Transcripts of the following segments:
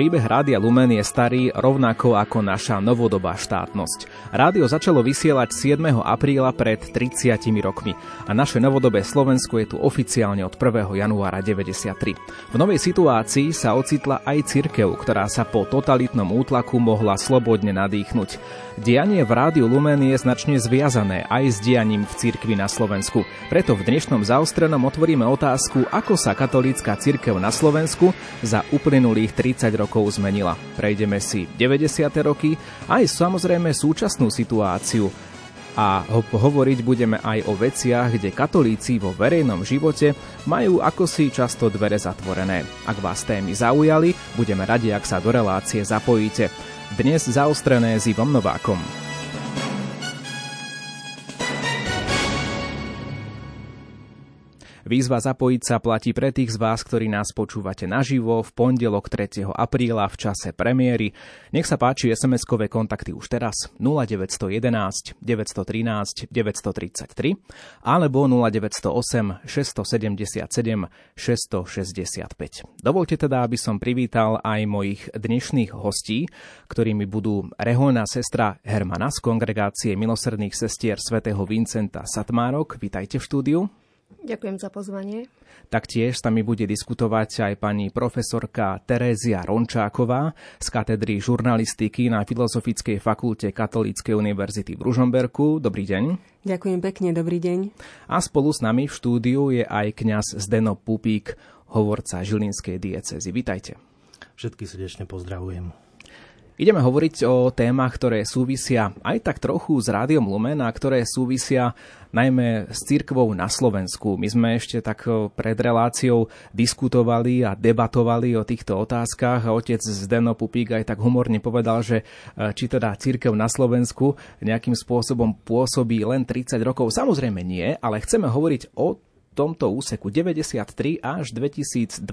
Príbeh Rádia Lumen je starý rovnako ako naša novodobá štátnosť. Rádio začalo vysielať 7. apríla pred 30 rokmi a naše novodobé Slovensko je tu oficiálne od 1. januára 93. V novej situácii sa ocitla aj cirkev, ktorá sa po totalitnom útlaku mohla slobodne nadýchnuť. Dianie v Rádiu Lumen je značne zviazané aj s dianím v cirkvi na Slovensku. Preto v dnešnom zaostrenom otvoríme otázku, ako sa katolícka cirkev na Slovensku za uplynulých 30 rokov zmenila. Prejdeme si 90. roky aj samozrejme súčasnú situáciu a hovoriť budeme aj o veciach, kde katolíci vo verejnom živote majú ako si často dvere zatvorené. Ak vás témy zaujali, budeme radi, ak sa do relácie zapojíte. Dnes zaostrené s Ivom Novákom. Výzva zapojiť sa platí pre tých z vás, ktorí nás počúvate naživo v pondelok 3. apríla v čase premiéry. Nech sa páči SMS-kové kontakty už teraz 0911 913 933 alebo 0908 677 665. Dovolte teda, aby som privítal aj mojich dnešných hostí, ktorými budú reholná sestra Hermana z kongregácie milosrdných sestier svätého Vincenta Satmárok. Vítajte v štúdiu. Ďakujem za pozvanie. Taktiež s nami bude diskutovať aj pani profesorka Terézia Rončáková z katedry žurnalistiky na Filozofickej fakulte Katolíckej univerzity v Ružomberku. Dobrý deň. Ďakujem pekne, dobrý deň. A spolu s nami v štúdiu je aj kňaz Zdeno Pupík, hovorca Žilinskej diecezy. Vítajte. Všetky srdečne pozdravujem. Ideme hovoriť o témach, ktoré súvisia aj tak trochu s Rádiom Lumen a ktoré súvisia najmä s církvou na Slovensku. My sme ešte tak pred reláciou diskutovali a debatovali o týchto otázkach a otec Zdeno Pupík aj tak humorne povedal, že e, či teda církev na Slovensku nejakým spôsobom pôsobí len 30 rokov. Samozrejme nie, ale chceme hovoriť o tomto úseku 93 až 2023,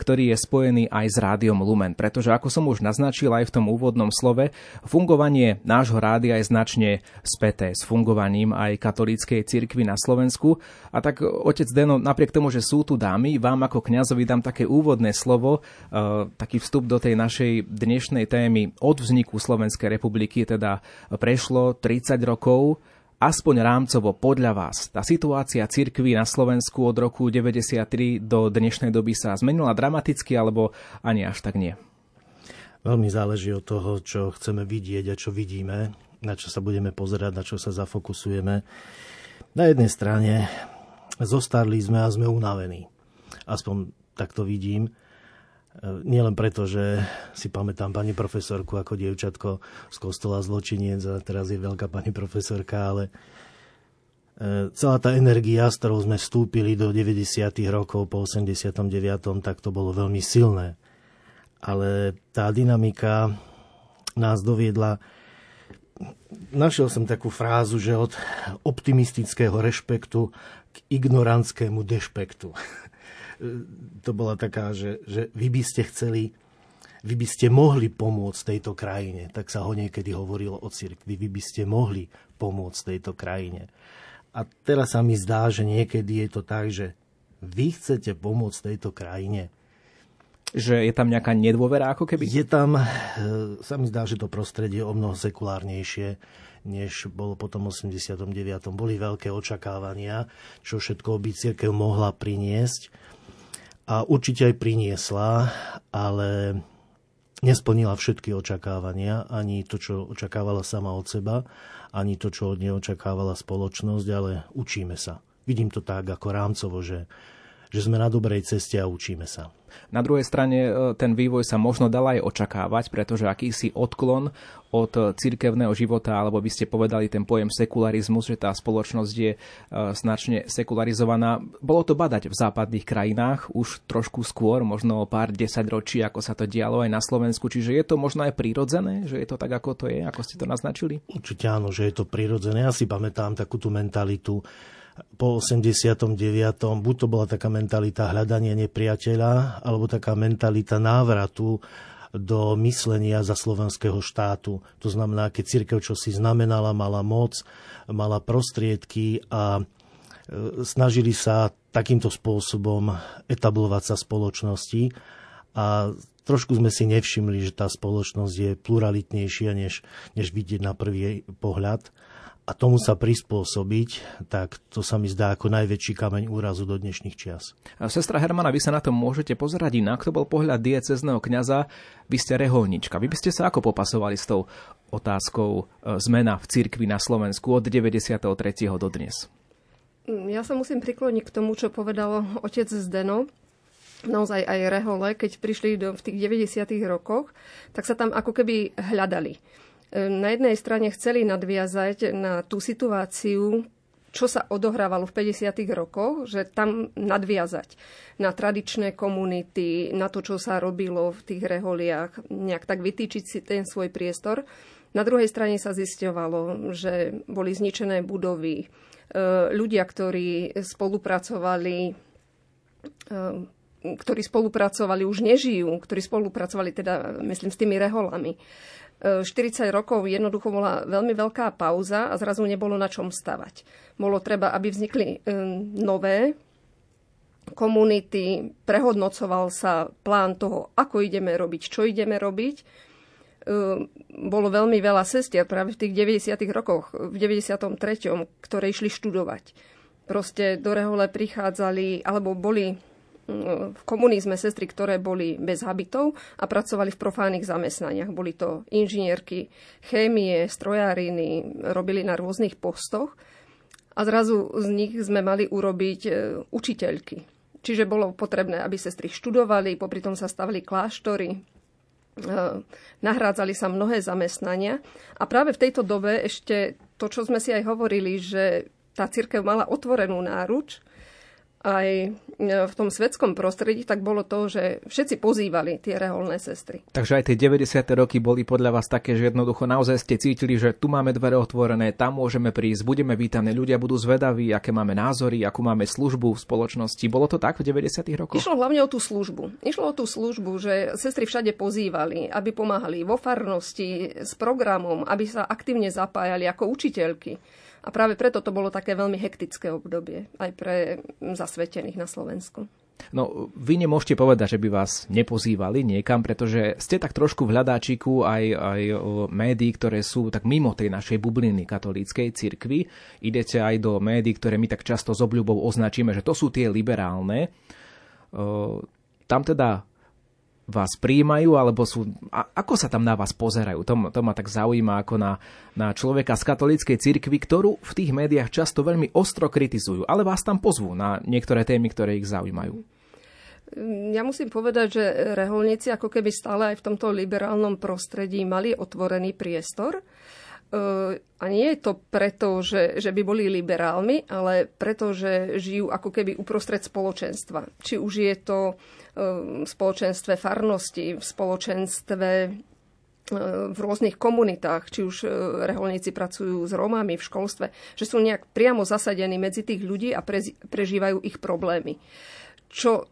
ktorý je spojený aj s rádiom Lumen. Pretože ako som už naznačil aj v tom úvodnom slove, fungovanie nášho rádia je značne späté s fungovaním aj katolíckej cirkvi na Slovensku. A tak otec Deno, napriek tomu, že sú tu dámy, vám ako kňazovi dám také úvodné slovo, e, taký vstup do tej našej dnešnej témy od vzniku Slovenskej republiky, teda prešlo 30 rokov aspoň rámcovo podľa vás tá situácia cirkví na Slovensku od roku 93 do dnešnej doby sa zmenila dramaticky alebo ani až tak nie? Veľmi záleží od toho, čo chceme vidieť a čo vidíme, na čo sa budeme pozerať, na čo sa zafokusujeme. Na jednej strane zostarli sme a sme unavení. Aspoň tak to vidím. Nielen preto, že si pamätám pani profesorku ako dievčatko z kostola zločiniec a teraz je veľká pani profesorka, ale e, celá tá energia, s ktorou sme vstúpili do 90. rokov po 89. tak to bolo veľmi silné. Ale tá dynamika nás doviedla našiel som takú frázu, že od optimistického rešpektu k ignorantskému dešpektu to bola taká, že, že vy by ste chceli, vy by ste mohli pomôcť tejto krajine. Tak sa ho niekedy hovorilo o cirkvi. Vy by ste mohli pomôcť tejto krajine. A teraz sa mi zdá, že niekedy je to tak, že vy chcete pomôcť tejto krajine. Že je tam nejaká nedôvera ako keby? Je tam, e, sa mi zdá, že to prostredie je o mnoho sekulárnejšie, než bolo potom 89. Boli veľké očakávania, čo všetko by církev mohla priniesť a určite aj priniesla, ale nesplnila všetky očakávania, ani to, čo očakávala sama od seba, ani to, čo od nej očakávala spoločnosť, ale učíme sa. Vidím to tak ako rámcovo, že, že sme na dobrej ceste a učíme sa. Na druhej strane e, ten vývoj sa možno dal aj očakávať, pretože akýsi odklon od cirkevného života, alebo by ste povedali ten pojem sekularizmus, že tá spoločnosť je e, značne sekularizovaná. Bolo to badať v západných krajinách už trošku skôr, možno o pár desať ročí, ako sa to dialo aj na Slovensku. Čiže je to možno aj prirodzené, že je to tak, ako to je, ako ste to naznačili? Určite áno, že je to prirodzené. Ja si pamätám takú tú mentalitu po 89. buď to bola taká mentalita hľadania nepriateľa, alebo taká mentalita návratu do myslenia za slovenského štátu. To znamená, keď církev čo si znamenala, mala moc, mala prostriedky a e, snažili sa takýmto spôsobom etablovať sa spoločnosti. A trošku sme si nevšimli, že tá spoločnosť je pluralitnejšia, než, než vidieť na prvý pohľad. A tomu sa prispôsobiť, tak to sa mi zdá ako najväčší kameň úrazu do dnešných čias. Sestra Hermana, vy sa na to môžete pozerať inak. To bol pohľad diecezného kňaza. Vy ste reholnička. Vy by ste sa ako popasovali s tou otázkou e, zmena v cirkvi na Slovensku od 93. do dnes? Ja sa musím prikloniť k tomu, čo povedal otec Zdeno naozaj aj rehole, keď prišli do, v tých 90. rokoch, tak sa tam ako keby hľadali. E, na jednej strane chceli nadviazať na tú situáciu, čo sa odohrávalo v 50. rokoch, že tam nadviazať na tradičné komunity, na to, čo sa robilo v tých reholiach, nejak tak vytýčiť si ten svoj priestor. Na druhej strane sa zisťovalo, že boli zničené budovy, e, ľudia, ktorí spolupracovali e, ktorí spolupracovali, už nežijú, ktorí spolupracovali teda, myslím, s tými reholami. 40 e, rokov jednoducho bola veľmi veľká pauza a zrazu nebolo na čom stavať. Bolo treba, aby vznikli e, nové komunity, prehodnocoval sa plán toho, ako ideme robiť, čo ideme robiť. E, bolo veľmi veľa sestier práve v tých 90. rokoch, v 93., ktoré išli študovať. Proste do Rehole prichádzali, alebo boli v komunizme sestry, ktoré boli bez habitov a pracovali v profánnych zamestnaniach. Boli to inžinierky chémie, strojáriny, robili na rôznych postoch a zrazu z nich sme mali urobiť e, učiteľky. Čiže bolo potrebné, aby sestry študovali, popri tom sa stavili kláštory, e, nahrádzali sa mnohé zamestnania. A práve v tejto dobe ešte to, čo sme si aj hovorili, že tá církev mala otvorenú náruč, aj e, v tom svetskom prostredí, tak bolo to, že všetci pozývali tie reholné sestry. Takže aj tie 90. roky boli podľa vás také, že jednoducho naozaj ste cítili, že tu máme dvere otvorené, tam môžeme prísť, budeme vítaní, ľudia budú zvedaví, aké máme názory, akú máme službu v spoločnosti. Bolo to tak v 90. rokoch? Išlo hlavne o tú službu. Išlo o tú službu, že sestry všade pozývali, aby pomáhali vo farnosti s programom, aby sa aktívne zapájali ako učiteľky. A práve preto to bolo také veľmi hektické obdobie aj pre zasvetených na Slovensku. No, vy nemôžete povedať, že by vás nepozývali niekam, pretože ste tak trošku v hľadáčiku aj, aj médií, ktoré sú tak mimo tej našej bubliny katolíckej cirkvi. Idete aj do médií, ktoré my tak často s obľubou označíme, že to sú tie liberálne. Tam teda vás príjmajú, alebo sú... A ako sa tam na vás pozerajú? To, to ma tak zaujíma ako na, na človeka z katolíckej cirkvi, ktorú v tých médiách často veľmi ostro kritizujú, ale vás tam pozvú na niektoré témy, ktoré ich zaujímajú. Ja musím povedať, že reholníci ako keby stále aj v tomto liberálnom prostredí mali otvorený priestor. A nie je to preto, že, že by boli liberálmi, ale preto, že žijú ako keby uprostred spoločenstva. Či už je to v spoločenstve farnosti, v spoločenstve e, v rôznych komunitách, či už e, reholníci pracujú s Rómami v školstve, že sú nejak priamo zasadení medzi tých ľudí a prežívajú ich problémy. Čo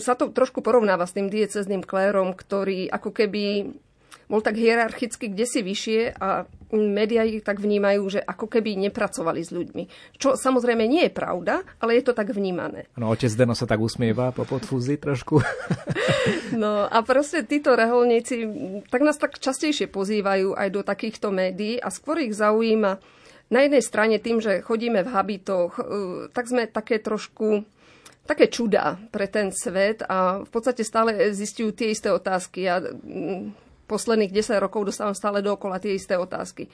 sa to trošku porovnáva s tým diecezným klérom, ktorý ako keby bol tak hierarchicky kde si vyššie a médiá ich tak vnímajú, že ako keby nepracovali s ľuďmi. Čo samozrejme nie je pravda, ale je to tak vnímané. No, otec Deno sa tak usmieva po podfúzi trošku. no a proste títo reholníci tak nás tak častejšie pozývajú aj do takýchto médií a skôr ich zaujíma na jednej strane tým, že chodíme v habitoch, e, tak sme také trošku také čudá pre ten svet a v podstate stále zistujú tie isté otázky. Ja posledných 10 rokov dostávam stále dookola tie isté otázky.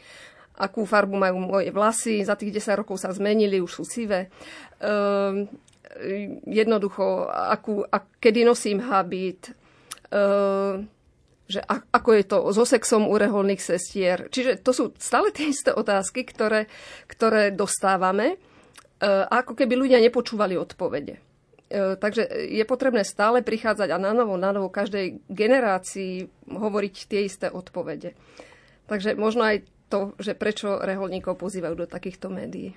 Akú farbu majú moje vlasy, za tých 10 rokov sa zmenili, už sú sivé. Ehm, jednoducho, akú, a, kedy nosím habit, ehm, že a, ako je to so sexom u reholných sestier. Čiže to sú stále tie isté otázky, ktoré, ktoré dostávame. Ehm, ako keby ľudia nepočúvali odpovede. E, takže je potrebné stále prichádzať a na novo, na novo každej generácii hovoriť tie isté odpovede. Takže možno aj to, že prečo reholníkov pozývajú do takýchto médií.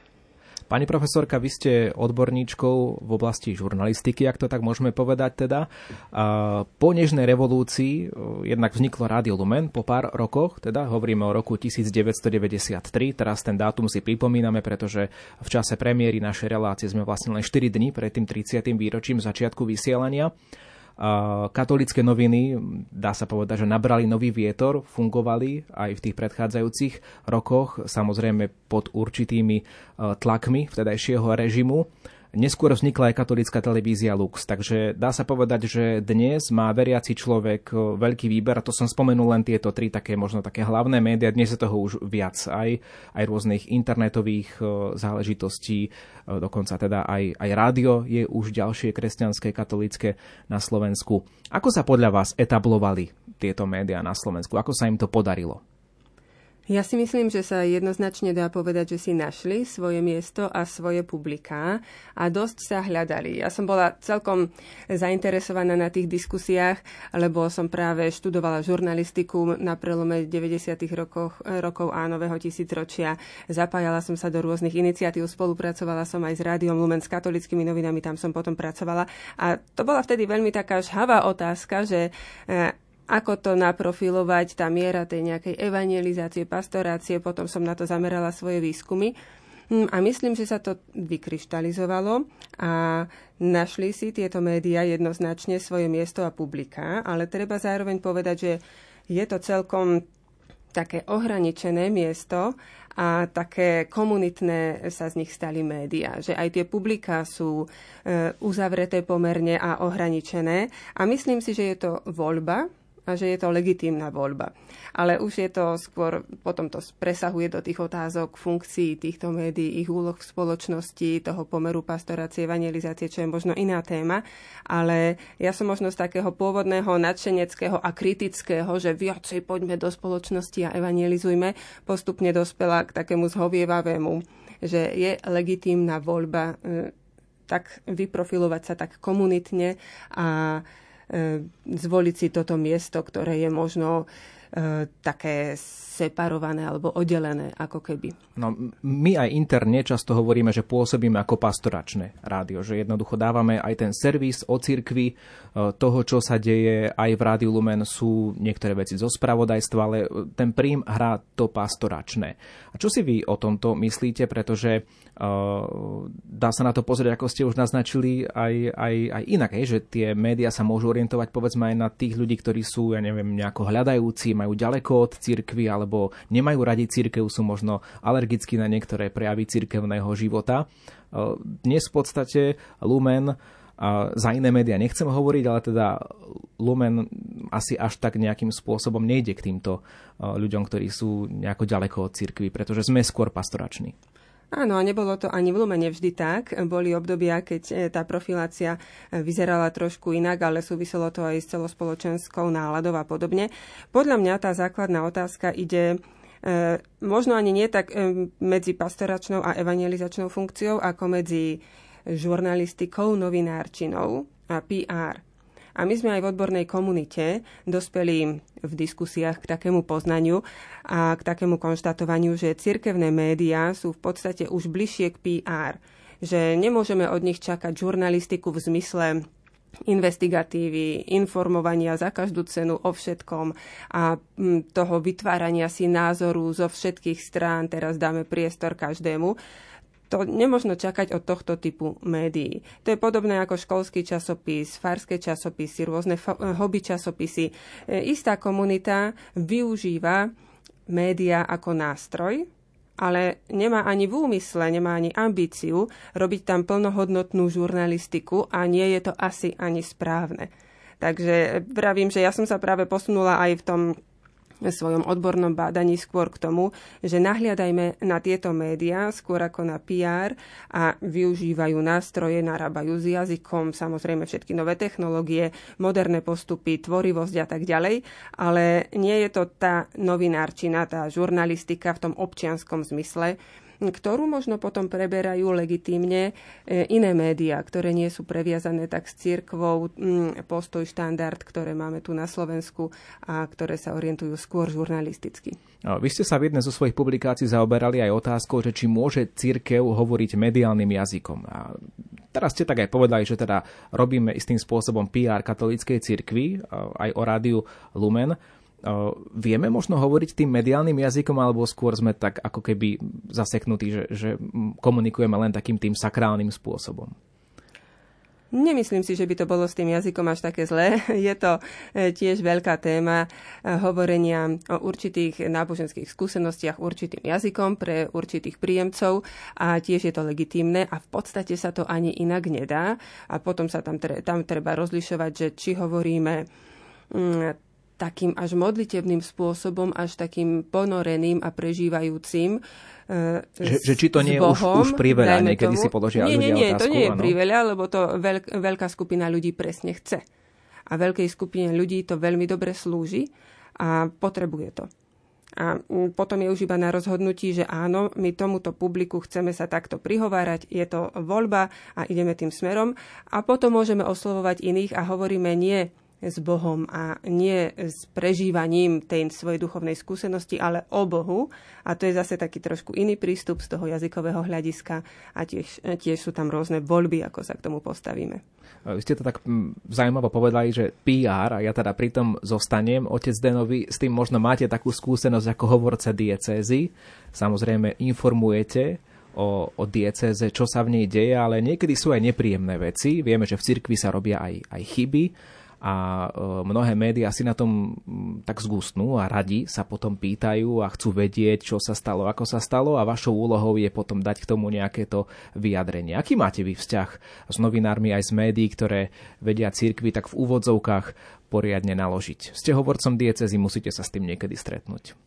Pani profesorka, vy ste odborníčkou v oblasti žurnalistiky, ak to tak môžeme povedať teda. Po Nežnej revolúcii jednak vzniklo Rádio Lumen po pár rokoch, teda hovoríme o roku 1993, teraz ten dátum si pripomíname, pretože v čase premiéry našej relácie sme vlastne len 4 dní pred tým 30. výročím začiatku vysielania. Katolické noviny, dá sa povedať, že nabrali nový vietor, fungovali aj v tých predchádzajúcich rokoch, samozrejme pod určitými tlakmi vtedajšieho režimu. Neskôr vznikla aj katolická televízia Lux, takže dá sa povedať, že dnes má veriaci človek e, veľký výber, a to som spomenul len tieto tri také možno také hlavné médiá, dnes je toho už viac, aj, aj rôznych internetových e, záležitostí, e, dokonca teda aj, aj rádio je už ďalšie kresťanské, katolické na Slovensku. Ako sa podľa vás etablovali tieto médiá na Slovensku? Ako sa im to podarilo? Ja si myslím, že sa jednoznačne dá povedať, že si našli svoje miesto a svoje publiká a dosť sa hľadali. Ja som bola celkom zainteresovaná na tých diskusiách, lebo som práve študovala žurnalistiku na prelome 90. rokov, rokov a nového tisícročia. Zapájala som sa do rôznych iniciatív, spolupracovala som aj s Rádiom Lumen, s katolickými novinami, tam som potom pracovala. A to bola vtedy veľmi taká žhavá otázka, že eh, ako to naprofilovať, tá miera tej nejakej evangelizácie, pastorácie, potom som na to zamerala svoje výskumy. Hm, a myslím, že sa to vykryštalizovalo a našli si tieto médiá jednoznačne svoje miesto a publika, ale treba zároveň povedať, že je to celkom také ohraničené miesto a také komunitné sa z nich stali médiá. Že aj tie publiká sú e, uzavreté pomerne a ohraničené. A myslím si, že je to voľba a že je to legitímna voľba. Ale už je to skôr, potom to presahuje do tých otázok funkcií týchto médií, ich úloh v spoločnosti, toho pomeru pastorácie, evangelizácie, čo je možno iná téma. Ale ja som možno z takého pôvodného nadšeneckého a kritického, že viacej poďme do spoločnosti a evangelizujme, postupne dospela k takému zhovievavému, že je legitímna voľba e, tak vyprofilovať sa tak komunitne a zvoliť si toto miesto, ktoré je možno e, také separované alebo oddelené ako keby. No, my aj interne často hovoríme, že pôsobíme ako pastoračné rádio, že jednoducho dávame aj ten servis o cirkvi, e, toho, čo sa deje aj v Rádiu Lumen sú niektoré veci zo spravodajstva, ale ten prím hrá to pastoračné. A čo si vy o tomto myslíte, pretože dá sa na to pozrieť, ako ste už naznačili, aj, aj, aj inak, že tie médiá sa môžu orientovať povedzme aj na tých ľudí, ktorí sú, ja neviem, nejako hľadajúci, majú ďaleko od cirkvy alebo nemajú radi cirkev, sú možno alergickí na niektoré prejavy cirkevného života. Dnes v podstate Lumen a za iné médiá nechcem hovoriť, ale teda Lumen asi až tak nejakým spôsobom nejde k týmto ľuďom, ktorí sú nejako ďaleko od cirkvy, pretože sme skôr pastorační. Áno, a nebolo to ani v Lumene vždy tak. Boli obdobia, keď e, tá profilácia e, vyzerala trošku inak, ale súviselo to aj s celospoločenskou náladou a podobne. Podľa mňa tá základná otázka ide e, možno ani nie tak medzi pastoračnou a evangelizačnou funkciou, ako medzi žurnalistikou, novinárčinou a PR. A my sme aj v odbornej komunite dospeli v diskusiách k takému poznaniu a k takému konštatovaniu, že cirkevné médiá sú v podstate už bližšie k PR. Že nemôžeme od nich čakať žurnalistiku v zmysle investigatívy, informovania za každú cenu o všetkom a mm, toho vytvárania si názoru zo všetkých strán. Teraz dáme priestor každému to nemožno čakať od tohto typu médií. To je podobné ako školský časopis, farské časopisy, rôzne hobby časopisy. E, istá komunita využíva média ako nástroj, ale nemá ani v úmysle, nemá ani ambíciu robiť tam plnohodnotnú žurnalistiku a nie je to asi ani správne. Takže vravím, že ja som sa práve posunula aj v tom svojom odbornom bádaní skôr k tomu, že nahliadajme na tieto médiá skôr ako na PR a využívajú nástroje, narábajú s jazykom, samozrejme všetky nové technológie, moderné postupy, tvorivosť a tak ďalej, ale nie je to tá novinárčina, tá žurnalistika v tom občianskom zmysle, ktorú možno potom preberajú legitímne e, iné médiá, ktoré nie sú previazané tak s církvou, postoj, štandard, ktoré máme tu na Slovensku a ktoré sa orientujú skôr žurnalisticky. Vy ste sa v jednej zo svojich publikácií zaoberali aj otázkou, že či môže církev hovoriť mediálnym jazykom. A teraz ste tak aj povedali, že teda robíme istým spôsobom PR katolíckej cirkvi, aj o rádiu Lumen. Vieme možno hovoriť tým mediálnym jazykom, alebo skôr sme tak ako keby zaseknutí, že, že komunikujeme len takým tým sakrálnym spôsobom? Nemyslím si, že by to bolo s tým jazykom až také zlé. Je to e, tiež veľká téma e, hovorenia o určitých náboženských skúsenostiach určitým jazykom pre určitých príjemcov a tiež je to legitímne a v podstate sa to ani inak nedá. A potom sa tam, tam treba rozlišovať, že či hovoríme mm, takým až modlitebným spôsobom, až takým ponoreným a prežívajúcim. E, že, že či to nie je už, už priveľa, niekedy tomu. si položia nie, nie, nie, otázku, to nie je priveľa, lebo to veľk, veľká skupina ľudí presne chce. A veľkej skupine ľudí to veľmi dobre slúži a potrebuje to. A potom je už iba na rozhodnutí, že áno, my tomuto publiku chceme sa takto prihovárať, je to voľba a ideme tým smerom. A potom môžeme oslovovať iných a hovoríme nie s Bohom a nie s prežívaním tej svojej duchovnej skúsenosti, ale o Bohu. A to je zase taký trošku iný prístup z toho jazykového hľadiska a tiež, tiež sú tam rôzne voľby, ako sa k tomu postavíme. Vy ste to tak mm, zaujímavo povedali, že PR, a ja teda pritom zostanem, otec Denovi, s tým možno máte takú skúsenosť ako hovorca diecézy. Samozrejme informujete o, o diecéze, čo sa v nej deje, ale niekedy sú aj nepríjemné veci. Vieme, že v cirkvi sa robia aj, aj chyby a e, mnohé médiá si na tom tak zgustnú a radi sa potom pýtajú a chcú vedieť, čo sa stalo, ako sa stalo a vašou úlohou je potom dať k tomu nejaké to vyjadrenie. Aký máte vy vzťah s novinármi aj z médií, ktoré vedia církvy tak v úvodzovkách poriadne naložiť? Ste hovorcom diecezy, musíte sa s tým niekedy stretnúť.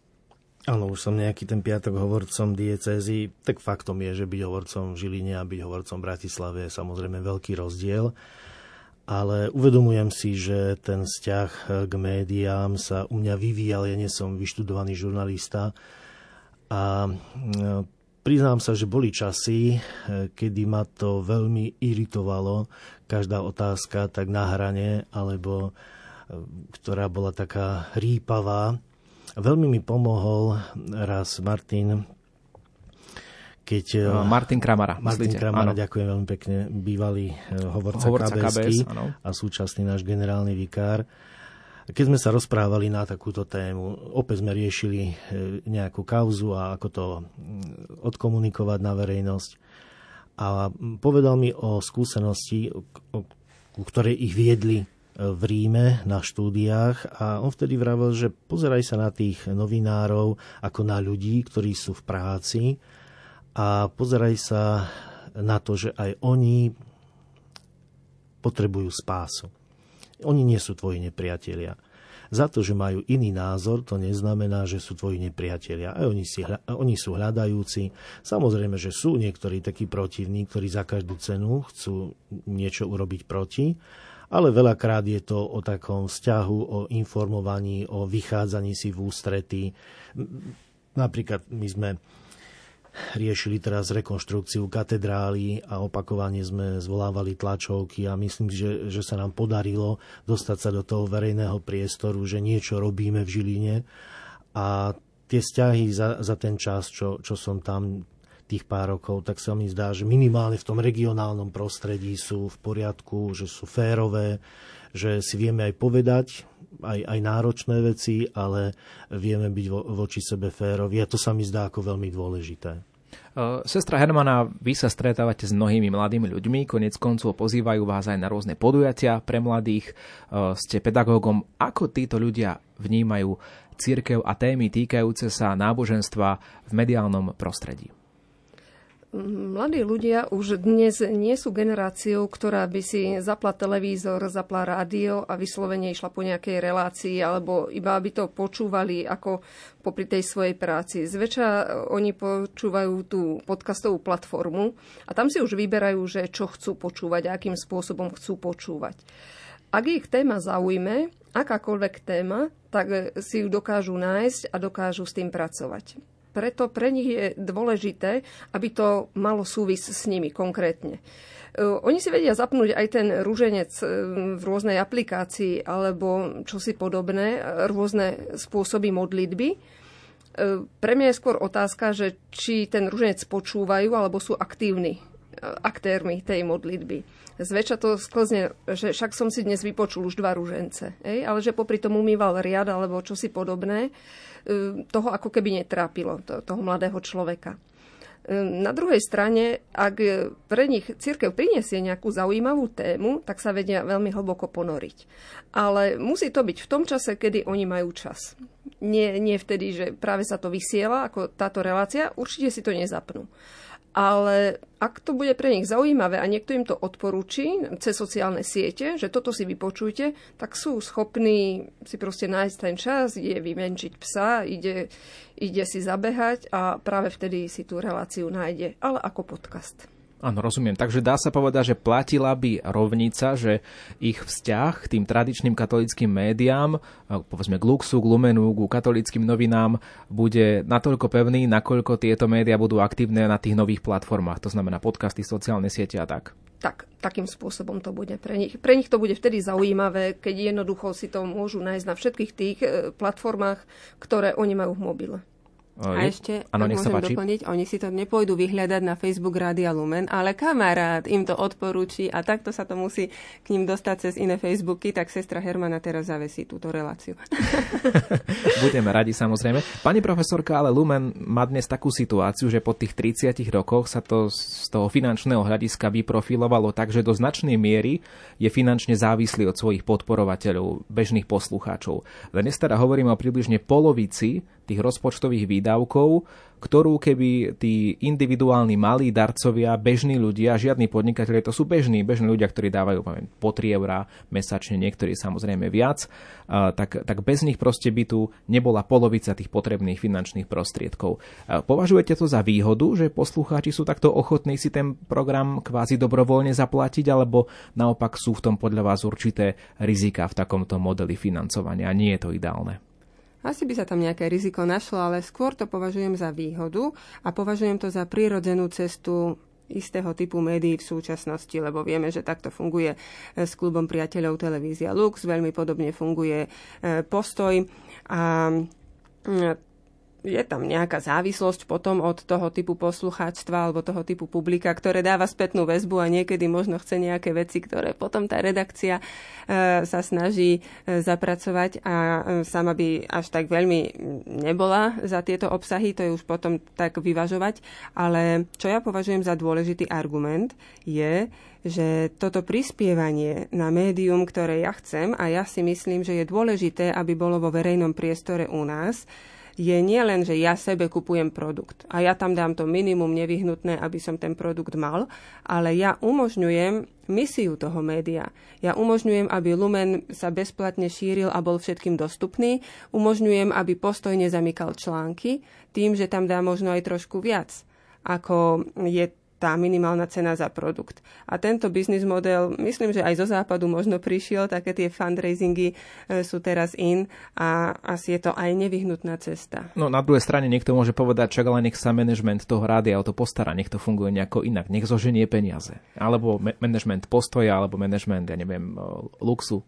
Áno, už som nejaký ten piatok hovorcom diecézy, tak faktom je, že byť hovorcom v Žiline a byť hovorcom v Bratislave je samozrejme veľký rozdiel ale uvedomujem si, že ten vzťah k médiám sa u mňa vyvíjal. Ja nie som vyštudovaný žurnalista a e, priznám sa, že boli časy, e, kedy ma to veľmi iritovalo, každá otázka tak na hrane, alebo e, ktorá bola taká rýpavá. Veľmi mi pomohol raz Martin keď... Eh, Martin Kramara. Martin myslíte? Kramara, ano. ďakujem veľmi pekne, bývalý eh, hovorca, hovorca KBS, a súčasný náš generálny vikár. Keď sme sa rozprávali na takúto tému, opäť sme riešili eh, nejakú kauzu a ako to mm, odkomunikovať na verejnosť. A povedal mi o skúsenosti, ku ktorej ich viedli v Ríme na štúdiách a on vtedy vravel, že pozeraj sa na tých novinárov ako na ľudí, ktorí sú v práci a pozeraj sa na to, že aj oni potrebujú spásu. Oni nie sú tvoji nepriatelia. Za to, že majú iný názor, to neznamená, že sú tvoji nepriatelia. Aj oni, si, oni sú hľadajúci. Samozrejme, že sú niektorí takí protivní, ktorí za každú cenu chcú niečo urobiť proti, ale veľakrát je to o takom vzťahu, o informovaní, o vychádzaní si v ústrety. Napríklad my sme riešili teraz rekonštrukciu katedrály a opakovane sme zvolávali tlačovky a myslím, že, že sa nám podarilo dostať sa do toho verejného priestoru, že niečo robíme v Žiline. A tie vzťahy za, za ten čas, čo, čo som tam tých pár rokov, tak sa mi zdá, že minimálne v tom regionálnom prostredí sú v poriadku, že sú férové, že si vieme aj povedať, aj, aj náročné veci, ale vieme byť vo, voči sebe férovi a to sa mi zdá ako veľmi dôležité. Sestra Hermana, vy sa stretávate s mnohými mladými ľuďmi, konec koncov pozývajú vás aj na rôzne podujatia pre mladých, ste pedagógom. Ako títo ľudia vnímajú církev a témy týkajúce sa náboženstva v mediálnom prostredí? Mladí ľudia už dnes nie sú generáciou, ktorá by si zapla televízor, zapla rádio a vyslovene išla po nejakej relácii, alebo iba aby to počúvali ako popri tej svojej práci. Zväčša oni počúvajú tú podcastovú platformu a tam si už vyberajú, že čo chcú počúvať akým spôsobom chcú počúvať. Ak ich téma zaujme, akákoľvek téma, tak si ju dokážu nájsť a dokážu s tým pracovať preto pre nich je dôležité, aby to malo súvis s nimi konkrétne. E, oni si vedia zapnúť aj ten rúženec e, v rôznej aplikácii alebo čosi podobné, rôzne spôsoby modlitby. E, pre mňa je skôr otázka, že či ten rúženec počúvajú alebo sú aktívni aktérmi tej modlitby. Zväčša to sklzne, že však som si dnes vypočul už dva rúžence, ale že popri tom umýval riad alebo čosi podobné. E, toho ako keby netrápilo, toho mladého človeka. Na druhej strane, ak pre nich církev priniesie nejakú zaujímavú tému, tak sa vedia veľmi hlboko ponoriť. Ale musí to byť v tom čase, kedy oni majú čas. Nie, nie vtedy, že práve sa to vysiela, ako táto relácia, určite si to nezapnú ale ak to bude pre nich zaujímavé a niekto im to odporúči cez sociálne siete, že toto si vypočujte, tak sú schopní si proste nájsť ten čas, ide vymenčiť psa, ide, ide si zabehať a práve vtedy si tú reláciu nájde, ale ako podcast. Áno, rozumiem. Takže dá sa povedať, že platila by rovnica, že ich vzťah k tým tradičným katolickým médiám, povedzme k Luxu, k Lumenu, k katolickým novinám, bude natoľko pevný, nakoľko tieto médiá budú aktívne na tých nových platformách, to znamená podcasty, sociálne siete a tak. Tak, takým spôsobom to bude pre nich. Pre nich to bude vtedy zaujímavé, keď jednoducho si to môžu nájsť na všetkých tých e, platformách, ktoré oni majú v mobile. A ešte, ano, ak môžem doplniť, oni si to nepôjdu vyhľadať na Facebook Rádia Lumen, ale kamarát im to odporúči a takto sa to musí k ním dostať cez iné Facebooky, tak sestra Hermana teraz zavesí túto reláciu. Budeme radi samozrejme. Pani profesorka, ale Lumen má dnes takú situáciu, že po tých 30 rokoch sa to z toho finančného hľadiska vyprofilovalo tak, že do značnej miery je finančne závislý od svojich podporovateľov, bežných poslucháčov. Dnes teda hovoríme o približne polovici tých rozpočtových výdavkov, ktorú keby tí individuálni malí darcovia, bežní ľudia, žiadni podnikatelia, to sú bežní, bežní ľudia, ktorí dávajú poviem, po 3 eurá mesačne, niektorí samozrejme viac, tak, tak bez nich proste by tu nebola polovica tých potrebných finančných prostriedkov. Považujete to za výhodu, že poslucháči sú takto ochotní si ten program kvázi dobrovoľne zaplatiť, alebo naopak sú v tom podľa vás určité rizika v takomto modeli financovania nie je to ideálne? Asi by sa tam nejaké riziko našlo, ale skôr to považujem za výhodu a považujem to za prirodzenú cestu istého typu médií v súčasnosti, lebo vieme, že takto funguje e, s klubom priateľov televízia Lux, veľmi podobne funguje e, postoj a je tam nejaká závislosť potom od toho typu poslucháčstva alebo toho typu publika, ktoré dáva spätnú väzbu a niekedy možno chce nejaké veci, ktoré potom tá redakcia e, sa snaží e, zapracovať a e, sama by až tak veľmi nebola za tieto obsahy, to je už potom tak vyvažovať. Ale čo ja považujem za dôležitý argument je, že toto prispievanie na médium, ktoré ja chcem, a ja si myslím, že je dôležité, aby bolo vo verejnom priestore u nás, je nie len, že ja sebe kupujem produkt a ja tam dám to minimum nevyhnutné, aby som ten produkt mal, ale ja umožňujem misiu toho média. Ja umožňujem, aby Lumen sa bezplatne šíril a bol všetkým dostupný. Umožňujem, aby postoj nezamykal články tým, že tam dá možno aj trošku viac, ako je tá minimálna cena za produkt. A tento biznis model, myslím, že aj zo západu možno prišiel, také tie fundraisingy e, sú teraz in a asi je to aj nevyhnutná cesta. No na druhej strane niekto môže povedať, čak ale nech sa management toho rádia o to postará, nech to funguje nejako inak, nech zoženie peniaze. Alebo management postoja, alebo management, ja neviem, luxu.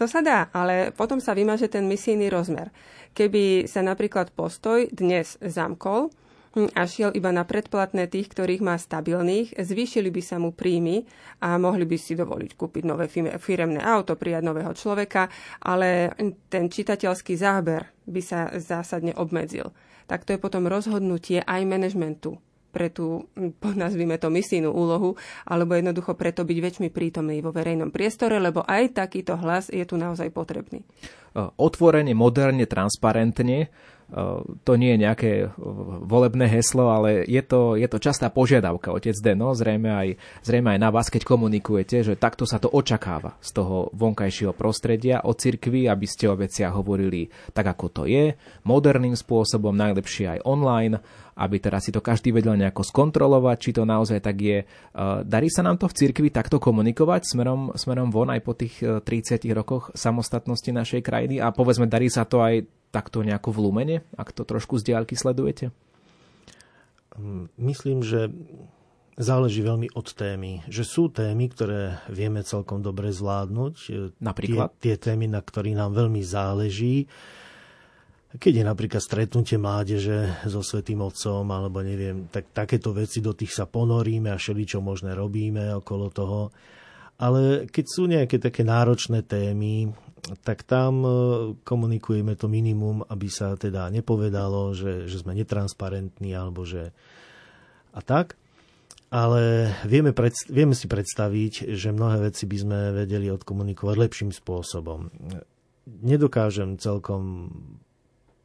To sa dá, ale potom sa vymaže ten misijný rozmer. Keby sa napríklad postoj dnes zamkol, a šiel iba na predplatné tých, ktorých má stabilných, zvýšili by sa mu príjmy a mohli by si dovoliť kúpiť nové firemné auto, prijať nového človeka, ale ten čitateľský záber by sa zásadne obmedzil. Tak to je potom rozhodnutie aj manažmentu pre tú, nazvime to, misijnú úlohu, alebo jednoducho preto byť väčšmi prítomný vo verejnom priestore, lebo aj takýto hlas je tu naozaj potrebný. Otvorene, moderne, transparentne to nie je nejaké volebné heslo, ale je to, je to častá požiadavka, otec Deno, zrejme aj, zrejme aj na vás, keď komunikujete, že takto sa to očakáva z toho vonkajšieho prostredia od cirkvi, aby ste o veciach hovorili tak, ako to je, moderným spôsobom, najlepšie aj online, aby teraz si to každý vedel nejako skontrolovať, či to naozaj tak je. Darí sa nám to v cirkvi takto komunikovať smerom, smerom von aj po tých 30 rokoch samostatnosti našej krajiny a povedzme, darí sa to aj takto nejako v Lumene, ak to trošku z diálky sledujete? Mm, myslím, že záleží veľmi od témy. Že sú témy, ktoré vieme celkom dobre zvládnuť. Napríklad? Tie, tie témy, na ktorých nám veľmi záleží. Keď je napríklad stretnutie mládeže so Svetým Otcom, alebo neviem, tak takéto veci do tých sa ponoríme a všeli, čo možné robíme okolo toho. Ale keď sú nejaké také náročné témy, tak tam e, komunikujeme to minimum, aby sa teda nepovedalo, že, že sme netransparentní alebo že a tak. Ale vieme, predst- vieme si predstaviť, že mnohé veci by sme vedeli odkomunikovať lepším spôsobom. Nedokážem celkom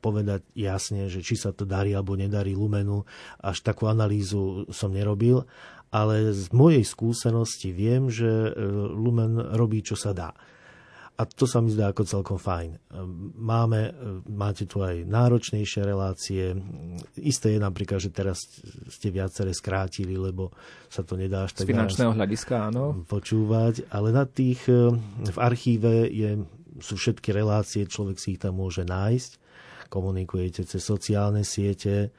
povedať jasne, že či sa to darí alebo nedarí Lumenu. Až takú analýzu som nerobil, ale z mojej skúsenosti viem, že e, Lumen robí, čo sa dá. A to sa mi zdá ako celkom fajn. Máme, máte tu aj náročnejšie relácie. Isté je napríklad, že teraz ste viaceré skrátili, lebo sa to nedá až tak... Z finančného hľadiska, áno. Počúvať, ale na tých, e, v archíve je, sú všetky relácie, človek si ich tam môže nájsť. Komunikujete cez sociálne siete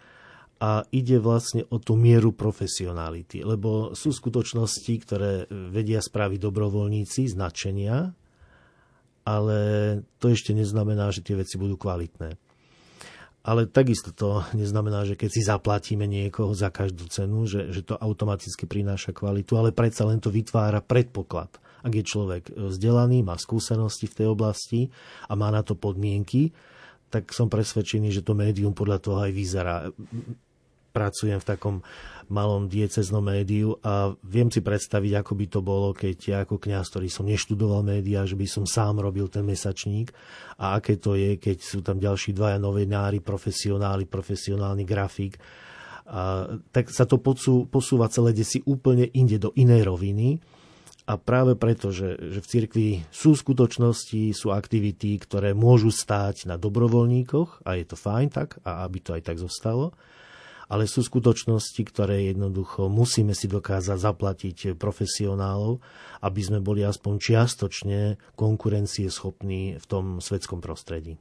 a ide vlastne o tú mieru profesionality, lebo sú skutočnosti, ktoré vedia spraviť dobrovoľníci, značenia, ale to ešte neznamená, že tie veci budú kvalitné. Ale takisto to neznamená, že keď si zaplatíme niekoho za každú cenu, že, že to automaticky prináša kvalitu, ale predsa len to vytvára predpoklad. Ak je človek vzdelaný, má skúsenosti v tej oblasti a má na to podmienky, tak som presvedčený, že to médium podľa toho aj vyzerá pracujem v takom malom dieceznom médiu a viem si predstaviť, ako by to bolo, keď ja ako kňaz, ktorý som neštudoval médiá, že by som sám robil ten mesačník a aké to je, keď sú tam ďalší dvaja novinári, profesionáli, profesionálny grafik. A, tak sa to posú, posúva celé desi úplne inde do inej roviny. A práve preto, že, že v cirkvi sú skutočnosti, sú aktivity, ktoré môžu stáť na dobrovoľníkoch a je to fajn tak a aby to aj tak zostalo ale sú skutočnosti, ktoré jednoducho musíme si dokázať zaplatiť profesionálov, aby sme boli aspoň čiastočne konkurencieschopní v tom svetskom prostredí.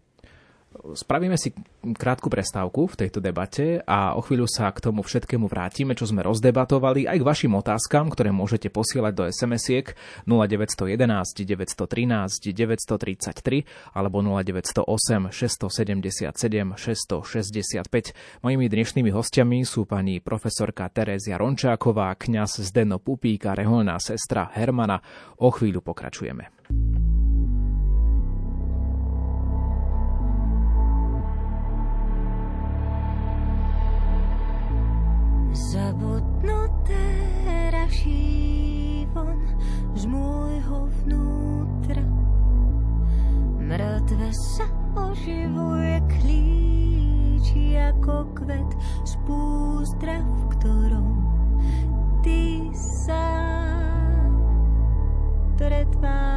Spravíme si krátku prestávku v tejto debate a o chvíľu sa k tomu všetkému vrátime, čo sme rozdebatovali, aj k vašim otázkam, ktoré môžete posielať do SMS-iek 0911 913 933 alebo 0908 677 665. Mojimi dnešnými hostiami sú pani profesorka Terézia Rončáková, kňaz Zdeno Pupík a reholná sestra Hermana. O chvíľu pokračujeme. Zabudnuté raší von z môjho vnútra. Mŕtve sa oživuje, klíči ako kvet z pústra, v ktorom ty sa pretváraš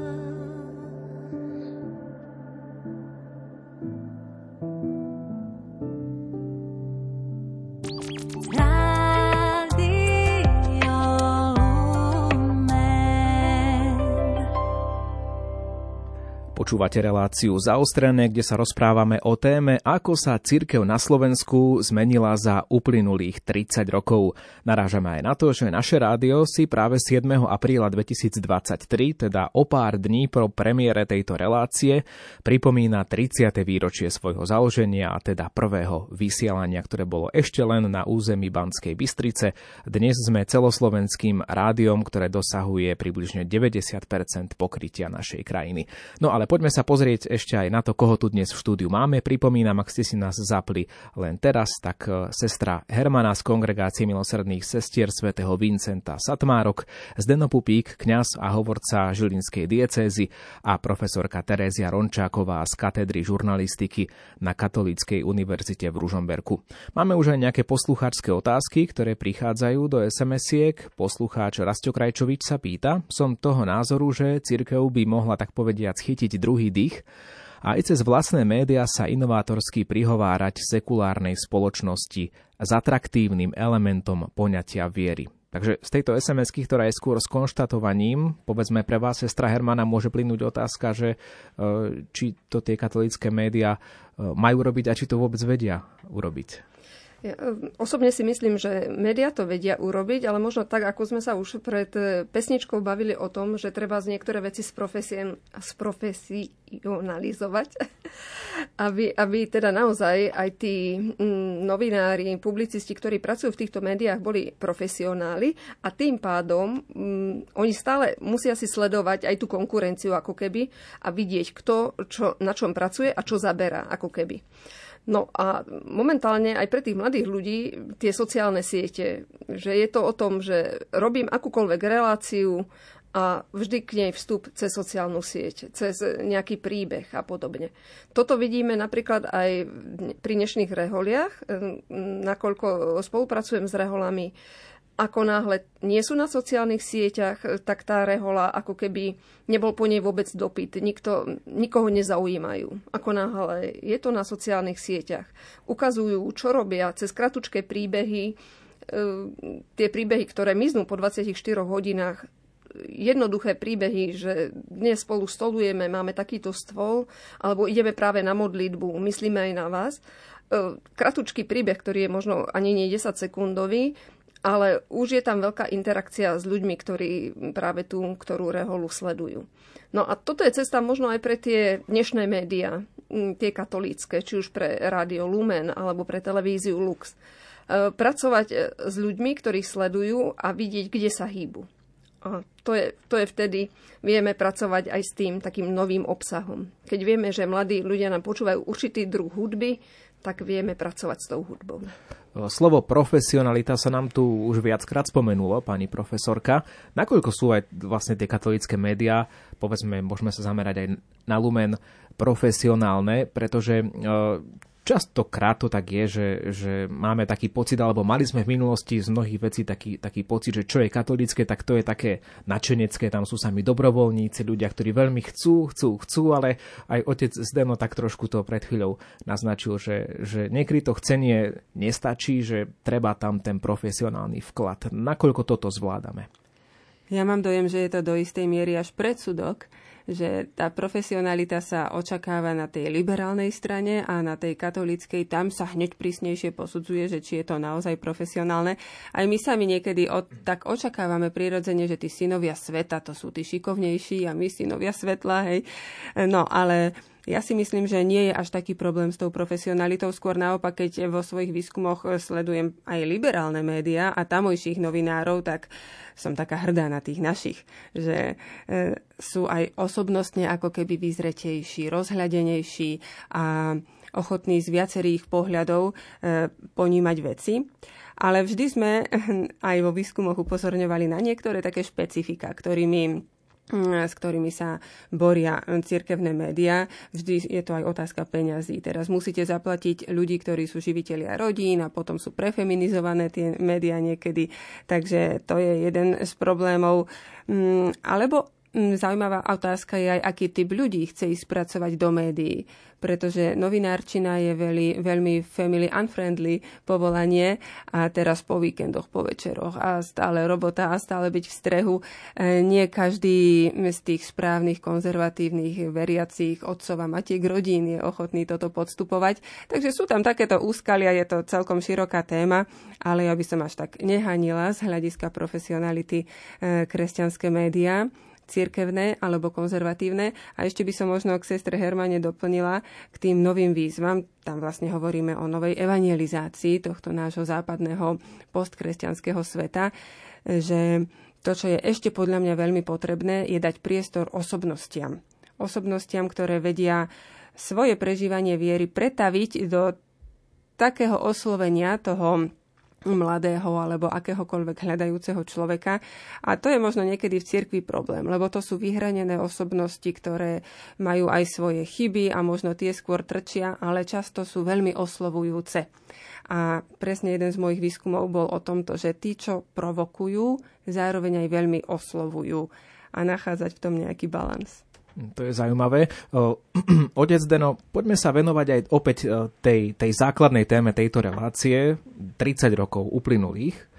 Počúvate reláciu zaostrené, kde sa rozprávame o téme, ako sa cirkev na Slovensku zmenila za uplynulých 30 rokov. Narážame aj na to, že naše rádio si práve 7. apríla 2023, teda o pár dní po premiére tejto relácie, pripomína 30. výročie svojho založenia a teda prvého vysielania, ktoré bolo ešte len na území Banskej Bystrice. Dnes sme celoslovenským rádiom, ktoré dosahuje približne 90% pokrytia našej krajiny. No ale poďme sa pozrieť ešte aj na to, koho tu dnes v štúdiu máme. Pripomínam, ak ste si nás zapli len teraz, tak e, sestra Hermana z Kongregácie milosrdných sestier svätého Vincenta Satmárok, Zdeno Pupík, kňaz a hovorca Žilinskej diecézy a profesorka Terézia Rončáková z katedry žurnalistiky na Katolíckej univerzite v Ružomberku. Máme už aj nejaké poslucháčské otázky, ktoré prichádzajú do SMS-iek. Poslucháč Rastio sa pýta, som toho názoru, že cirkev by mohla tak povediať chytiť druhý dých a aj cez vlastné médiá sa inovátorsky prihovárať sekulárnej spoločnosti s atraktívnym elementom poňatia viery. Takže z tejto sms ktorá je skôr s konštatovaním, povedzme pre vás, sestra Hermana, môže plynúť otázka, že e, či to tie katolické médiá e, majú robiť a či to vôbec vedia urobiť. Ja ehm, osobne si myslím, že médiá to vedia urobiť, ale možno tak, ako sme sa už pred e, pesničkou bavili o tom, že treba z niektoré veci sprofesionalizovať, aby, aby teda naozaj aj tí mm, novinári, publicisti, ktorí pracujú v týchto médiách, boli profesionáli a tým pádom mm, oni stále musia si sledovať aj tú konkurenciu ako keby a vidieť, kto čo, na čom pracuje a čo zaberá ako keby. No a momentálne aj pre tých mladých ľudí tie sociálne siete, že je to o tom, že robím akúkoľvek reláciu a vždy k nej vstup cez sociálnu sieť, cez nejaký príbeh a podobne. Toto vidíme napríklad aj pri dnešných reholiach, nakoľko spolupracujem s reholami ako náhle nie sú na sociálnych sieťach, tak tá rehola ako keby nebol po nej vôbec dopyt. Nikto, nikoho nezaujímajú. Ako náhle je to na sociálnych sieťach. Ukazujú, čo robia cez kratučké príbehy, e, tie príbehy, ktoré miznú po 24 hodinách, jednoduché príbehy, že dnes spolu stolujeme, máme takýto stôl, alebo ideme práve na modlitbu, myslíme aj na vás. E, kratučký príbeh, ktorý je možno ani nie 10 sekundový, ale už je tam veľká interakcia s ľuďmi, ktorí práve tú, ktorú reholu sledujú. No a toto je cesta možno aj pre tie dnešné médiá, tie katolícke, či už pre Rádio Lumen alebo pre televíziu Lux. E, pracovať e, s ľuďmi, ktorí sledujú a vidieť, kde sa hýbu. A to je, to je vtedy, vieme pracovať aj s tým takým novým obsahom. Keď vieme, že mladí ľudia nám počúvajú určitý druh hudby, tak vieme pracovať s tou hudbou. Slovo profesionalita sa nám tu už viackrát spomenulo, pani profesorka. Nakoľko sú aj vlastne tie katolické médiá, povedzme, môžeme sa zamerať aj na Lumen, profesionálne, pretože Častokrát to tak je, že, že máme taký pocit, alebo mali sme v minulosti z mnohých vecí taký, taký pocit, že čo je katolické, tak to je také načenecké, tam sú sami dobrovoľníci, ľudia, ktorí veľmi chcú, chcú, chcú, ale aj otec Zdeno tak trošku to pred chvíľou naznačil, že, že niekedy to chcenie nestačí, že treba tam ten profesionálny vklad. Nakoľko toto zvládame? Ja mám dojem, že je to do istej miery až predsudok, že tá profesionalita sa očakáva na tej liberálnej strane a na tej katolíckej tam sa hneď prísnejšie posudzuje, že či je to naozaj profesionálne. Aj my sami niekedy od, tak očakávame prirodzene, že tí synovia sveta to sú tí šikovnejší a my synovia svetla, hej. No, ale ja si myslím, že nie je až taký problém s tou profesionalitou. Skôr naopak, keď vo svojich výskumoch sledujem aj liberálne médiá a tamojších novinárov, tak som taká hrdá na tých našich, že e, sú aj osobnostne ako keby vyzretejší, rozhľadenejší a ochotní z viacerých pohľadov e, ponímať veci. Ale vždy sme aj vo výskumoch upozorňovali na niektoré také špecifika, ktorými s ktorými sa boria cirkevné médiá. Vždy je to aj otázka peňazí. Teraz musíte zaplatiť ľudí, ktorí sú živiteľia rodín a potom sú prefeminizované tie médiá niekedy. Takže to je jeden z problémov. Mm, alebo Mm, zaujímavá otázka je aj, aký typ ľudí chce ísť pracovať do médií, pretože novinárčina je veľmi, veľmi family unfriendly povolanie a teraz po víkendoch, po večeroch a stále robota a stále byť v strehu. E, nie každý z tých správnych, konzervatívnych, veriacich otcov a matiek rodín je ochotný toto podstupovať. Takže sú tam takéto úskalia, je to celkom široká téma, ale ja by som až tak nehanila z hľadiska profesionality e, kresťanské médiá cirkevné alebo konzervatívne. A ešte by som možno k sestre Hermane doplnila k tým novým výzvam. Tam vlastne hovoríme o novej evangelizácii tohto nášho západného postkresťanského sveta, že to, čo je ešte podľa mňa veľmi potrebné, je dať priestor osobnostiam. Osobnostiam, ktoré vedia svoje prežívanie viery pretaviť do takého oslovenia toho mladého alebo akéhokoľvek hľadajúceho človeka. A to je možno niekedy v cirkvi problém, lebo to sú vyhranené osobnosti, ktoré majú aj svoje chyby a možno tie skôr trčia, ale často sú veľmi oslovujúce. A presne jeden z mojich výskumov bol o tomto, že tí, čo provokujú, zároveň aj veľmi oslovujú a nachádzať v tom nejaký balans. To je zaujímavé. Otec Deno, poďme sa venovať aj opäť tej, tej základnej téme tejto relácie, 30 rokov uplynulých.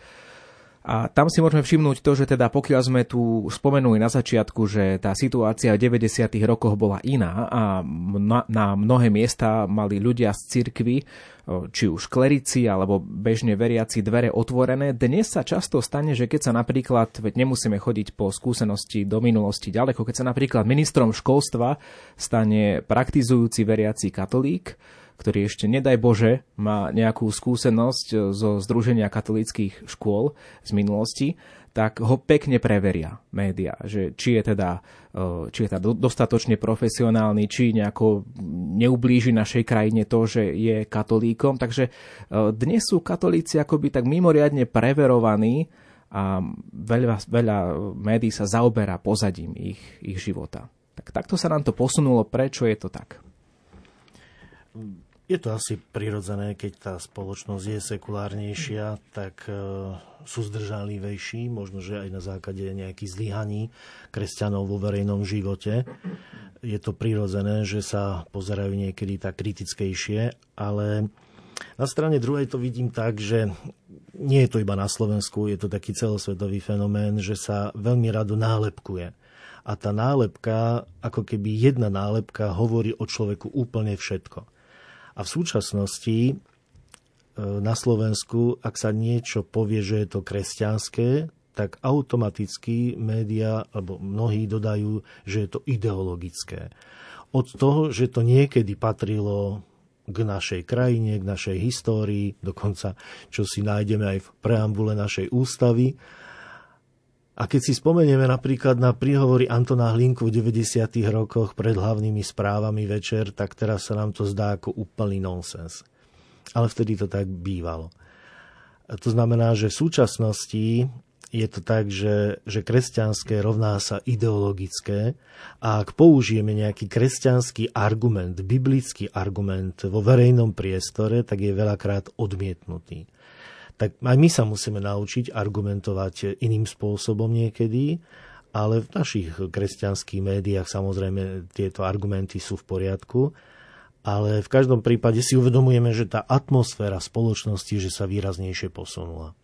A tam si môžeme všimnúť to, že teda pokiaľ sme tu spomenuli na začiatku, že tá situácia v 90. rokoch bola iná a na mnohé miesta mali ľudia z cirkvy, či už klerici alebo bežne veriaci dvere otvorené, dnes sa často stane, že keď sa napríklad, veď nemusíme chodiť po skúsenosti do minulosti ďaleko, keď sa napríklad ministrom školstva stane praktizujúci veriaci katolík, ktorý ešte, nedaj Bože, má nejakú skúsenosť e, zo Združenia katolických škôl z minulosti, tak ho pekne preveria média, že či je teda, e, či je teda dostatočne profesionálny, či nejako neublíži našej krajine to, že je katolíkom. Takže e, dnes sú katolíci akoby tak mimoriadne preverovaní a veľa, veľa médií sa zaoberá pozadím ich, ich života. Tak takto sa nám to posunulo. Prečo je to tak? Je to asi prirodzené, keď tá spoločnosť je sekulárnejšia, tak e, sú zdržanlivejší, možno, že aj na základe nejakých zlyhaní kresťanov vo verejnom živote. Je to prirodzené, že sa pozerajú niekedy tak kritickejšie, ale na strane druhej to vidím tak, že nie je to iba na Slovensku, je to taký celosvetový fenomén, že sa veľmi rado nálepkuje. A tá nálepka, ako keby jedna nálepka, hovorí o človeku úplne všetko. A v súčasnosti e, na Slovensku, ak sa niečo povie, že je to kresťanské, tak automaticky média, alebo mnohí dodajú, že je to ideologické. Od toho, že to niekedy patrilo k našej krajine, k našej histórii, dokonca čo si nájdeme aj v preambule našej ústavy, a keď si spomenieme napríklad na príhovory Antona Hlinku v 90. rokoch pred hlavnými správami večer, tak teraz sa nám to zdá ako úplný nonsens. Ale vtedy to tak bývalo. A to znamená, že v súčasnosti je to tak, že, že kresťanské rovná sa ideologické a ak použijeme nejaký kresťanský argument, biblický argument vo verejnom priestore, tak je veľakrát odmietnutý tak aj my sa musíme naučiť argumentovať iným spôsobom niekedy, ale v našich kresťanských médiách samozrejme tieto argumenty sú v poriadku, ale v každom prípade si uvedomujeme, že tá atmosféra spoločnosti že sa výraznejšie posunula.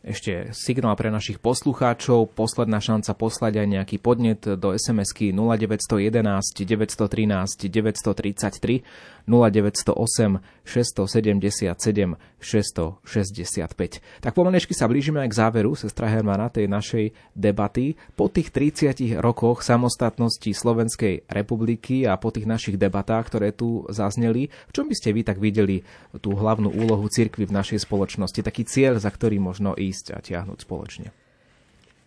Ešte signál pre našich poslucháčov, posledná šanca poslať aj nejaký podnet do SMS-ky 0911 913 933 0908 677 665. Tak pomalečky sa blížime aj k záveru, sestra Hermana, tej našej debaty. Po tých 30 rokoch samostatnosti Slovenskej republiky a po tých našich debatách, ktoré tu zazneli, v čom by ste vy tak videli tú hlavnú úlohu cirkvy v našej spoločnosti, taký cieľ, za ktorý možno ísť a tiahnuť spoločne?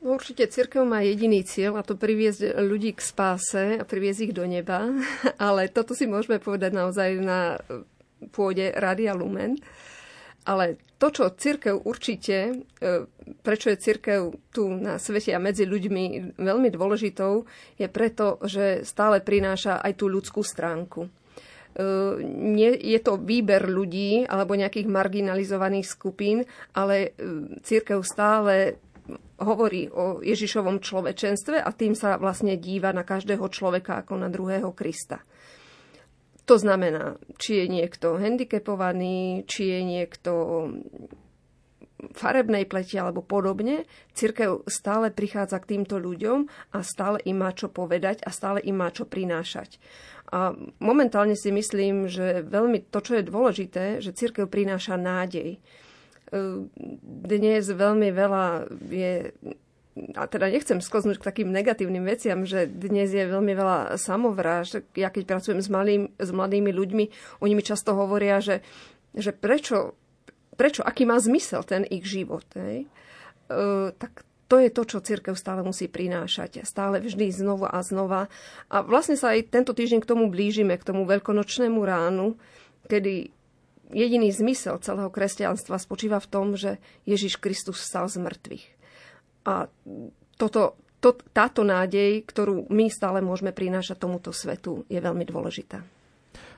No, určite církev má jediný cieľ a to priviesť ľudí k spáse a priviesť ich do neba, ale toto si môžeme povedať naozaj na pôde Radia Lumen. Ale to, čo církev určite, e, prečo je církev tu na svete a medzi ľuďmi veľmi dôležitou, je preto, že stále prináša aj tú ľudskú stránku. E, nie je to výber ľudí alebo nejakých marginalizovaných skupín, ale e, církev stále hovorí o Ježišovom človečenstve a tým sa vlastne díva na každého človeka ako na druhého Krista. To znamená, či je niekto handicapovaný, či je niekto farebnej pleti alebo podobne, cirkev stále prichádza k týmto ľuďom a stále im má čo povedať a stále im má čo prinášať. A momentálne si myslím, že veľmi to, čo je dôležité, že cirkev prináša nádej. Dnes veľmi veľa je a teda nechcem sklznúť k takým negatívnym veciam, že dnes je veľmi veľa samovráž. Ja keď pracujem s, malým, s mladými ľuďmi, oni mi často hovoria, že, že prečo, prečo, aký má zmysel ten ich život. Hej? E, tak to je to, čo církev stále musí prinášať. Stále vždy znova a znova. A vlastne sa aj tento týždeň k tomu blížime, k tomu veľkonočnému ránu, kedy jediný zmysel celého kresťanstva spočíva v tom, že Ježiš Kristus stal z mŕtvych. A toto, to, táto nádej, ktorú my stále môžeme prinášať tomuto svetu, je veľmi dôležitá.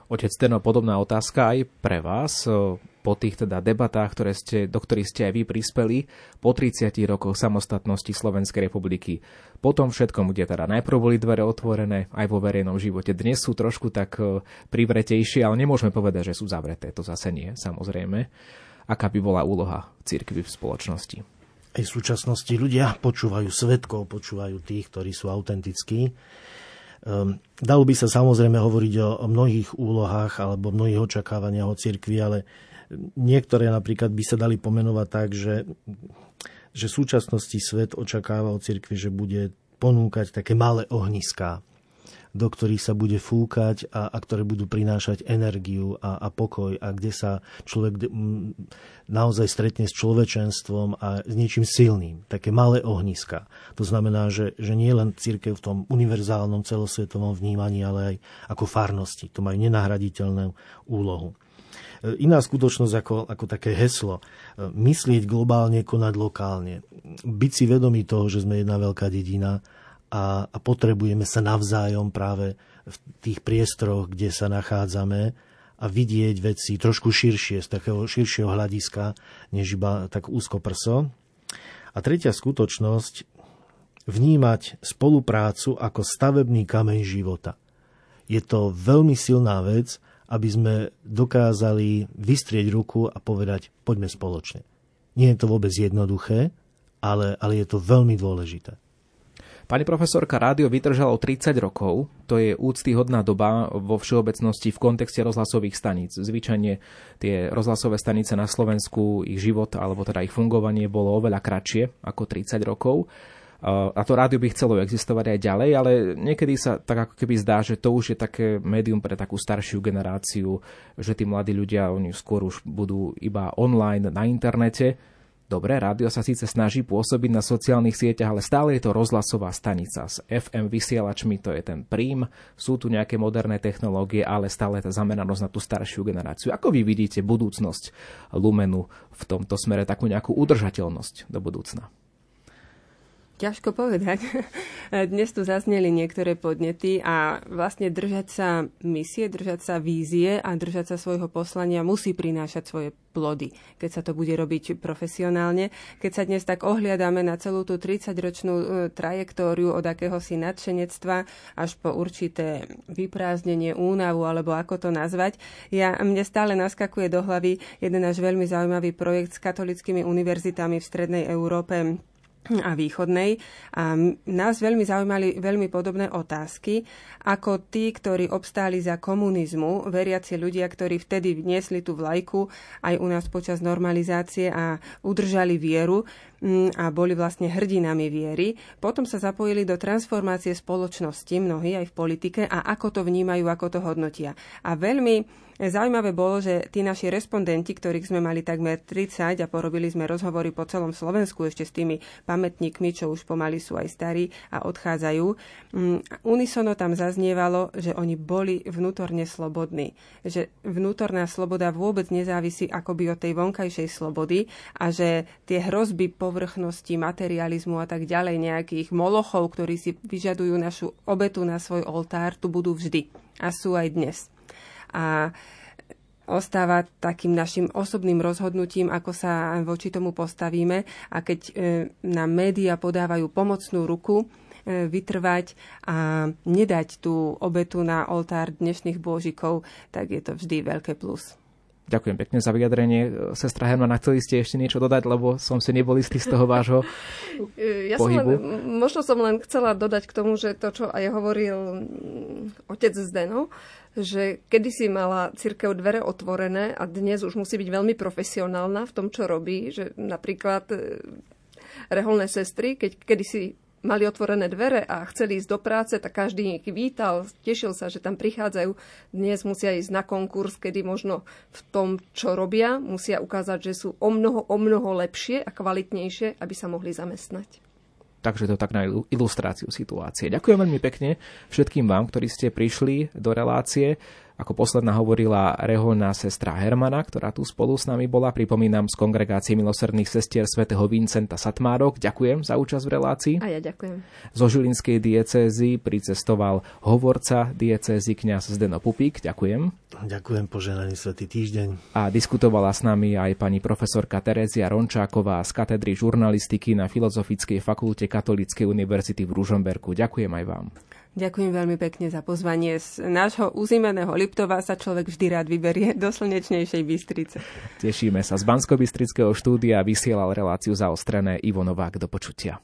Otec Teno, podobná otázka aj pre vás. Po tých teda debatách, ktoré ste, do ktorých ste aj vy prispeli, po 30 rokoch samostatnosti Slovenskej republiky. Potom všetkom, kde teda najprv boli dvere otvorené aj vo verejnom živote. Dnes sú trošku tak privretejšie, ale nemôžeme povedať, že sú zavreté. To zase nie, samozrejme. Aká by bola úloha cirkvy v spoločnosti? aj v súčasnosti ľudia počúvajú svetkov, počúvajú tých, ktorí sú autentickí. Um, dalo by sa samozrejme hovoriť o mnohých úlohách alebo mnohých očakávaniach o cirkvi, ale niektoré napríklad by sa dali pomenovať tak, že, že v súčasnosti svet očakáva o cirkvi, že bude ponúkať také malé ohniská do ktorých sa bude fúkať a, a ktoré budú prinášať energiu a, a pokoj a kde sa človek naozaj stretne s človečenstvom a s niečím silným. Také malé ohniska. To znamená, že, že nie len církev v tom univerzálnom celosvetovom vnímaní, ale aj ako farnosti. To majú nenahraditeľnú úlohu iná skutočnosť ako, ako také heslo. E, myslieť globálne, konať lokálne. Byť si vedomý toho, že sme jedna veľká dedina a, a potrebujeme sa navzájom práve v tých priestoroch, kde sa nachádzame a vidieť veci trošku širšie, z takého širšieho hľadiska, než iba tak úzko prso. A tretia skutočnosť, vnímať spoluprácu ako stavebný kameň života. Je to veľmi silná vec, aby sme dokázali vystrieť ruku a povedať, poďme spoločne. Nie je to vôbec jednoduché, ale, ale je to veľmi dôležité. Pani profesorka, rádio vydržalo 30 rokov. To je úctyhodná doba vo všeobecnosti v kontexte rozhlasových staníc. Zvyčajne tie rozhlasové stanice na Slovensku, ich život alebo teda ich fungovanie bolo oveľa kratšie ako 30 rokov. A to rádio by chcelo existovať aj ďalej, ale niekedy sa tak ako keby zdá, že to už je také médium pre takú staršiu generáciu, že tí mladí ľudia, oni skôr už budú iba online na internete Dobre, rádio sa síce snaží pôsobiť na sociálnych sieťach, ale stále je to rozhlasová stanica s FM vysielačmi, to je ten prím. Sú tu nejaké moderné technológie, ale stále tá zameranosť na tú staršiu generáciu. Ako vy vidíte budúcnosť Lumenu v tomto smere, takú nejakú udržateľnosť do budúcna? Ťažko povedať. Dnes tu zazneli niektoré podnety a vlastne držať sa misie, držať sa vízie a držať sa svojho poslania musí prinášať svoje plody, keď sa to bude robiť profesionálne. Keď sa dnes tak ohliadame na celú tú 30-ročnú e, trajektóriu od akéhosi nadšenectva až po určité vyprázdnenie, únavu alebo ako to nazvať, ja, mne stále naskakuje do hlavy jeden náš veľmi zaujímavý projekt s katolickými univerzitami v Strednej Európe a východnej. A nás veľmi zaujímali veľmi podobné otázky, ako tí, ktorí obstáli za komunizmu, veriaci ľudia, ktorí vtedy vniesli tú vlajku aj u nás počas normalizácie a udržali vieru a boli vlastne hrdinami viery. Potom sa zapojili do transformácie spoločnosti, mnohí aj v politike, a ako to vnímajú, ako to hodnotia. A veľmi Zaujímavé bolo, že tí naši respondenti, ktorých sme mali takmer 30 a porobili sme rozhovory po celom Slovensku ešte s tými pamätníkmi, čo už pomaly sú aj starí a odchádzajú, um, unisono tam zaznievalo, že oni boli vnútorne slobodní. Že vnútorná sloboda vôbec nezávisí akoby od tej vonkajšej slobody a že tie hrozby povrchnosti, materializmu a tak ďalej, nejakých molochov, ktorí si vyžadujú našu obetu na svoj oltár, tu budú vždy. A sú aj dnes. A ostáva takým našim osobným rozhodnutím, ako sa voči tomu postavíme. A keď e, nám médiá podávajú pomocnú ruku, e, vytrvať a nedať tú obetu na oltár dnešných bôžikov, tak je to vždy veľké plus. Ďakujem pekne za vyjadrenie. Sestra Hermana, chceli ste ešte niečo dodať, lebo som si nebol istý z toho vášho ja pohybu. Som len, možno som len chcela dodať k tomu, že to, čo aj hovoril mm, otec Zdeno, že kedysi mala církev dvere otvorené a dnes už musí byť veľmi profesionálna v tom, čo robí. Že napríklad e, reholné sestry, keď kedysi mali otvorené dvere a chceli ísť do práce, tak každý ich vítal, tešil sa, že tam prichádzajú. Dnes musia ísť na konkurs, kedy možno v tom, čo robia, musia ukázať, že sú o mnoho, o mnoho lepšie a kvalitnejšie, aby sa mohli zamestnať. Takže to tak na ilustráciu situácie. Ďakujem veľmi pekne všetkým vám, ktorí ste prišli do relácie. Ako posledná hovorila reholná sestra Hermana, ktorá tu spolu s nami bola. Pripomínam z kongregácie milosrdných sestier svätého Vincenta Satmárok. Ďakujem za účasť v relácii. A ja ďakujem. Zo Žilinskej diecézy pricestoval hovorca diecézy kňaz Zdeno Pupík. Ďakujem. Ďakujem, poženaný svetý týždeň. A diskutovala s nami aj pani profesorka Terezia Rončáková z katedry žurnalistiky na Filozofickej fakulte Katolíckej univerzity v Ružomberku. Ďakujem aj vám. Ďakujem veľmi pekne za pozvanie. Z nášho uzimeného Liptova sa človek vždy rád vyberie do slnečnejšej Bystrice. Tešíme sa. Z bansko štúdia vysielal reláciu zaostrené Ivo Novák. Do počutia.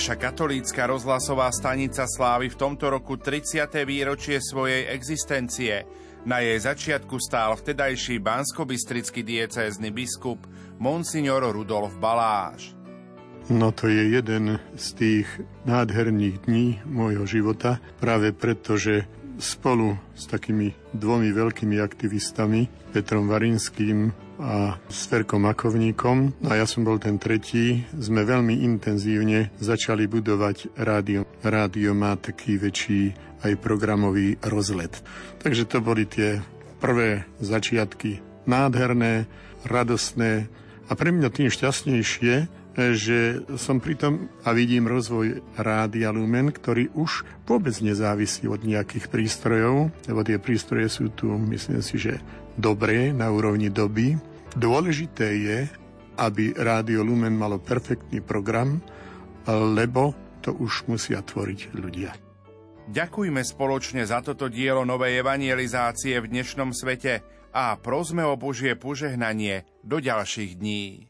Naša katolícka rozhlasová stanica slávi v tomto roku 30. výročie svojej existencie. Na jej začiatku stál vtedajší banskobistrický diecézny biskup Monsignor Rudolf Baláš. No to je jeden z tých nádherných dní môjho života, práve preto, že spolu s takými dvomi veľkými aktivistami, Petrom Varinským a s Ferkom Makovníkom, no a ja som bol ten tretí, sme veľmi intenzívne začali budovať rádio. Rádio má taký väčší aj programový rozlet. Takže to boli tie prvé začiatky nádherné, radostné a pre mňa tým šťastnejšie, že som pritom a vidím rozvoj Rádia Lumen, ktorý už vôbec nezávisí od nejakých prístrojov, lebo tie prístroje sú tu, myslím si, že dobré na úrovni doby, Dôležité je, aby Rádio Lumen malo perfektný program, lebo to už musia tvoriť ľudia. Ďakujme spoločne za toto dielo novej evangelizácie v dnešnom svete a prosme o Božie požehnanie do ďalších dní.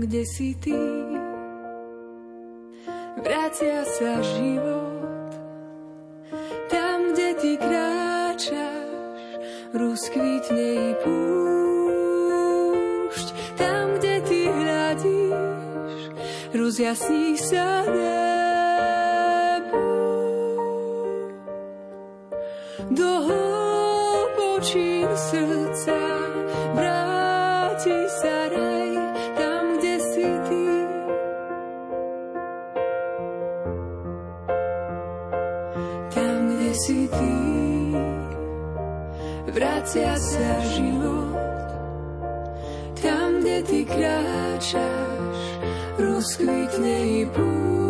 Kde si ty. Vracia sa život, tam, kde ty kráčaš, rozkvitne i púšť. Tam, kde ty hľadíš, rozjasní sa nebo. Do hlbočín srdca ty. Vracia sa život tam, kde ty kráčaš, rozkvitne i púšť.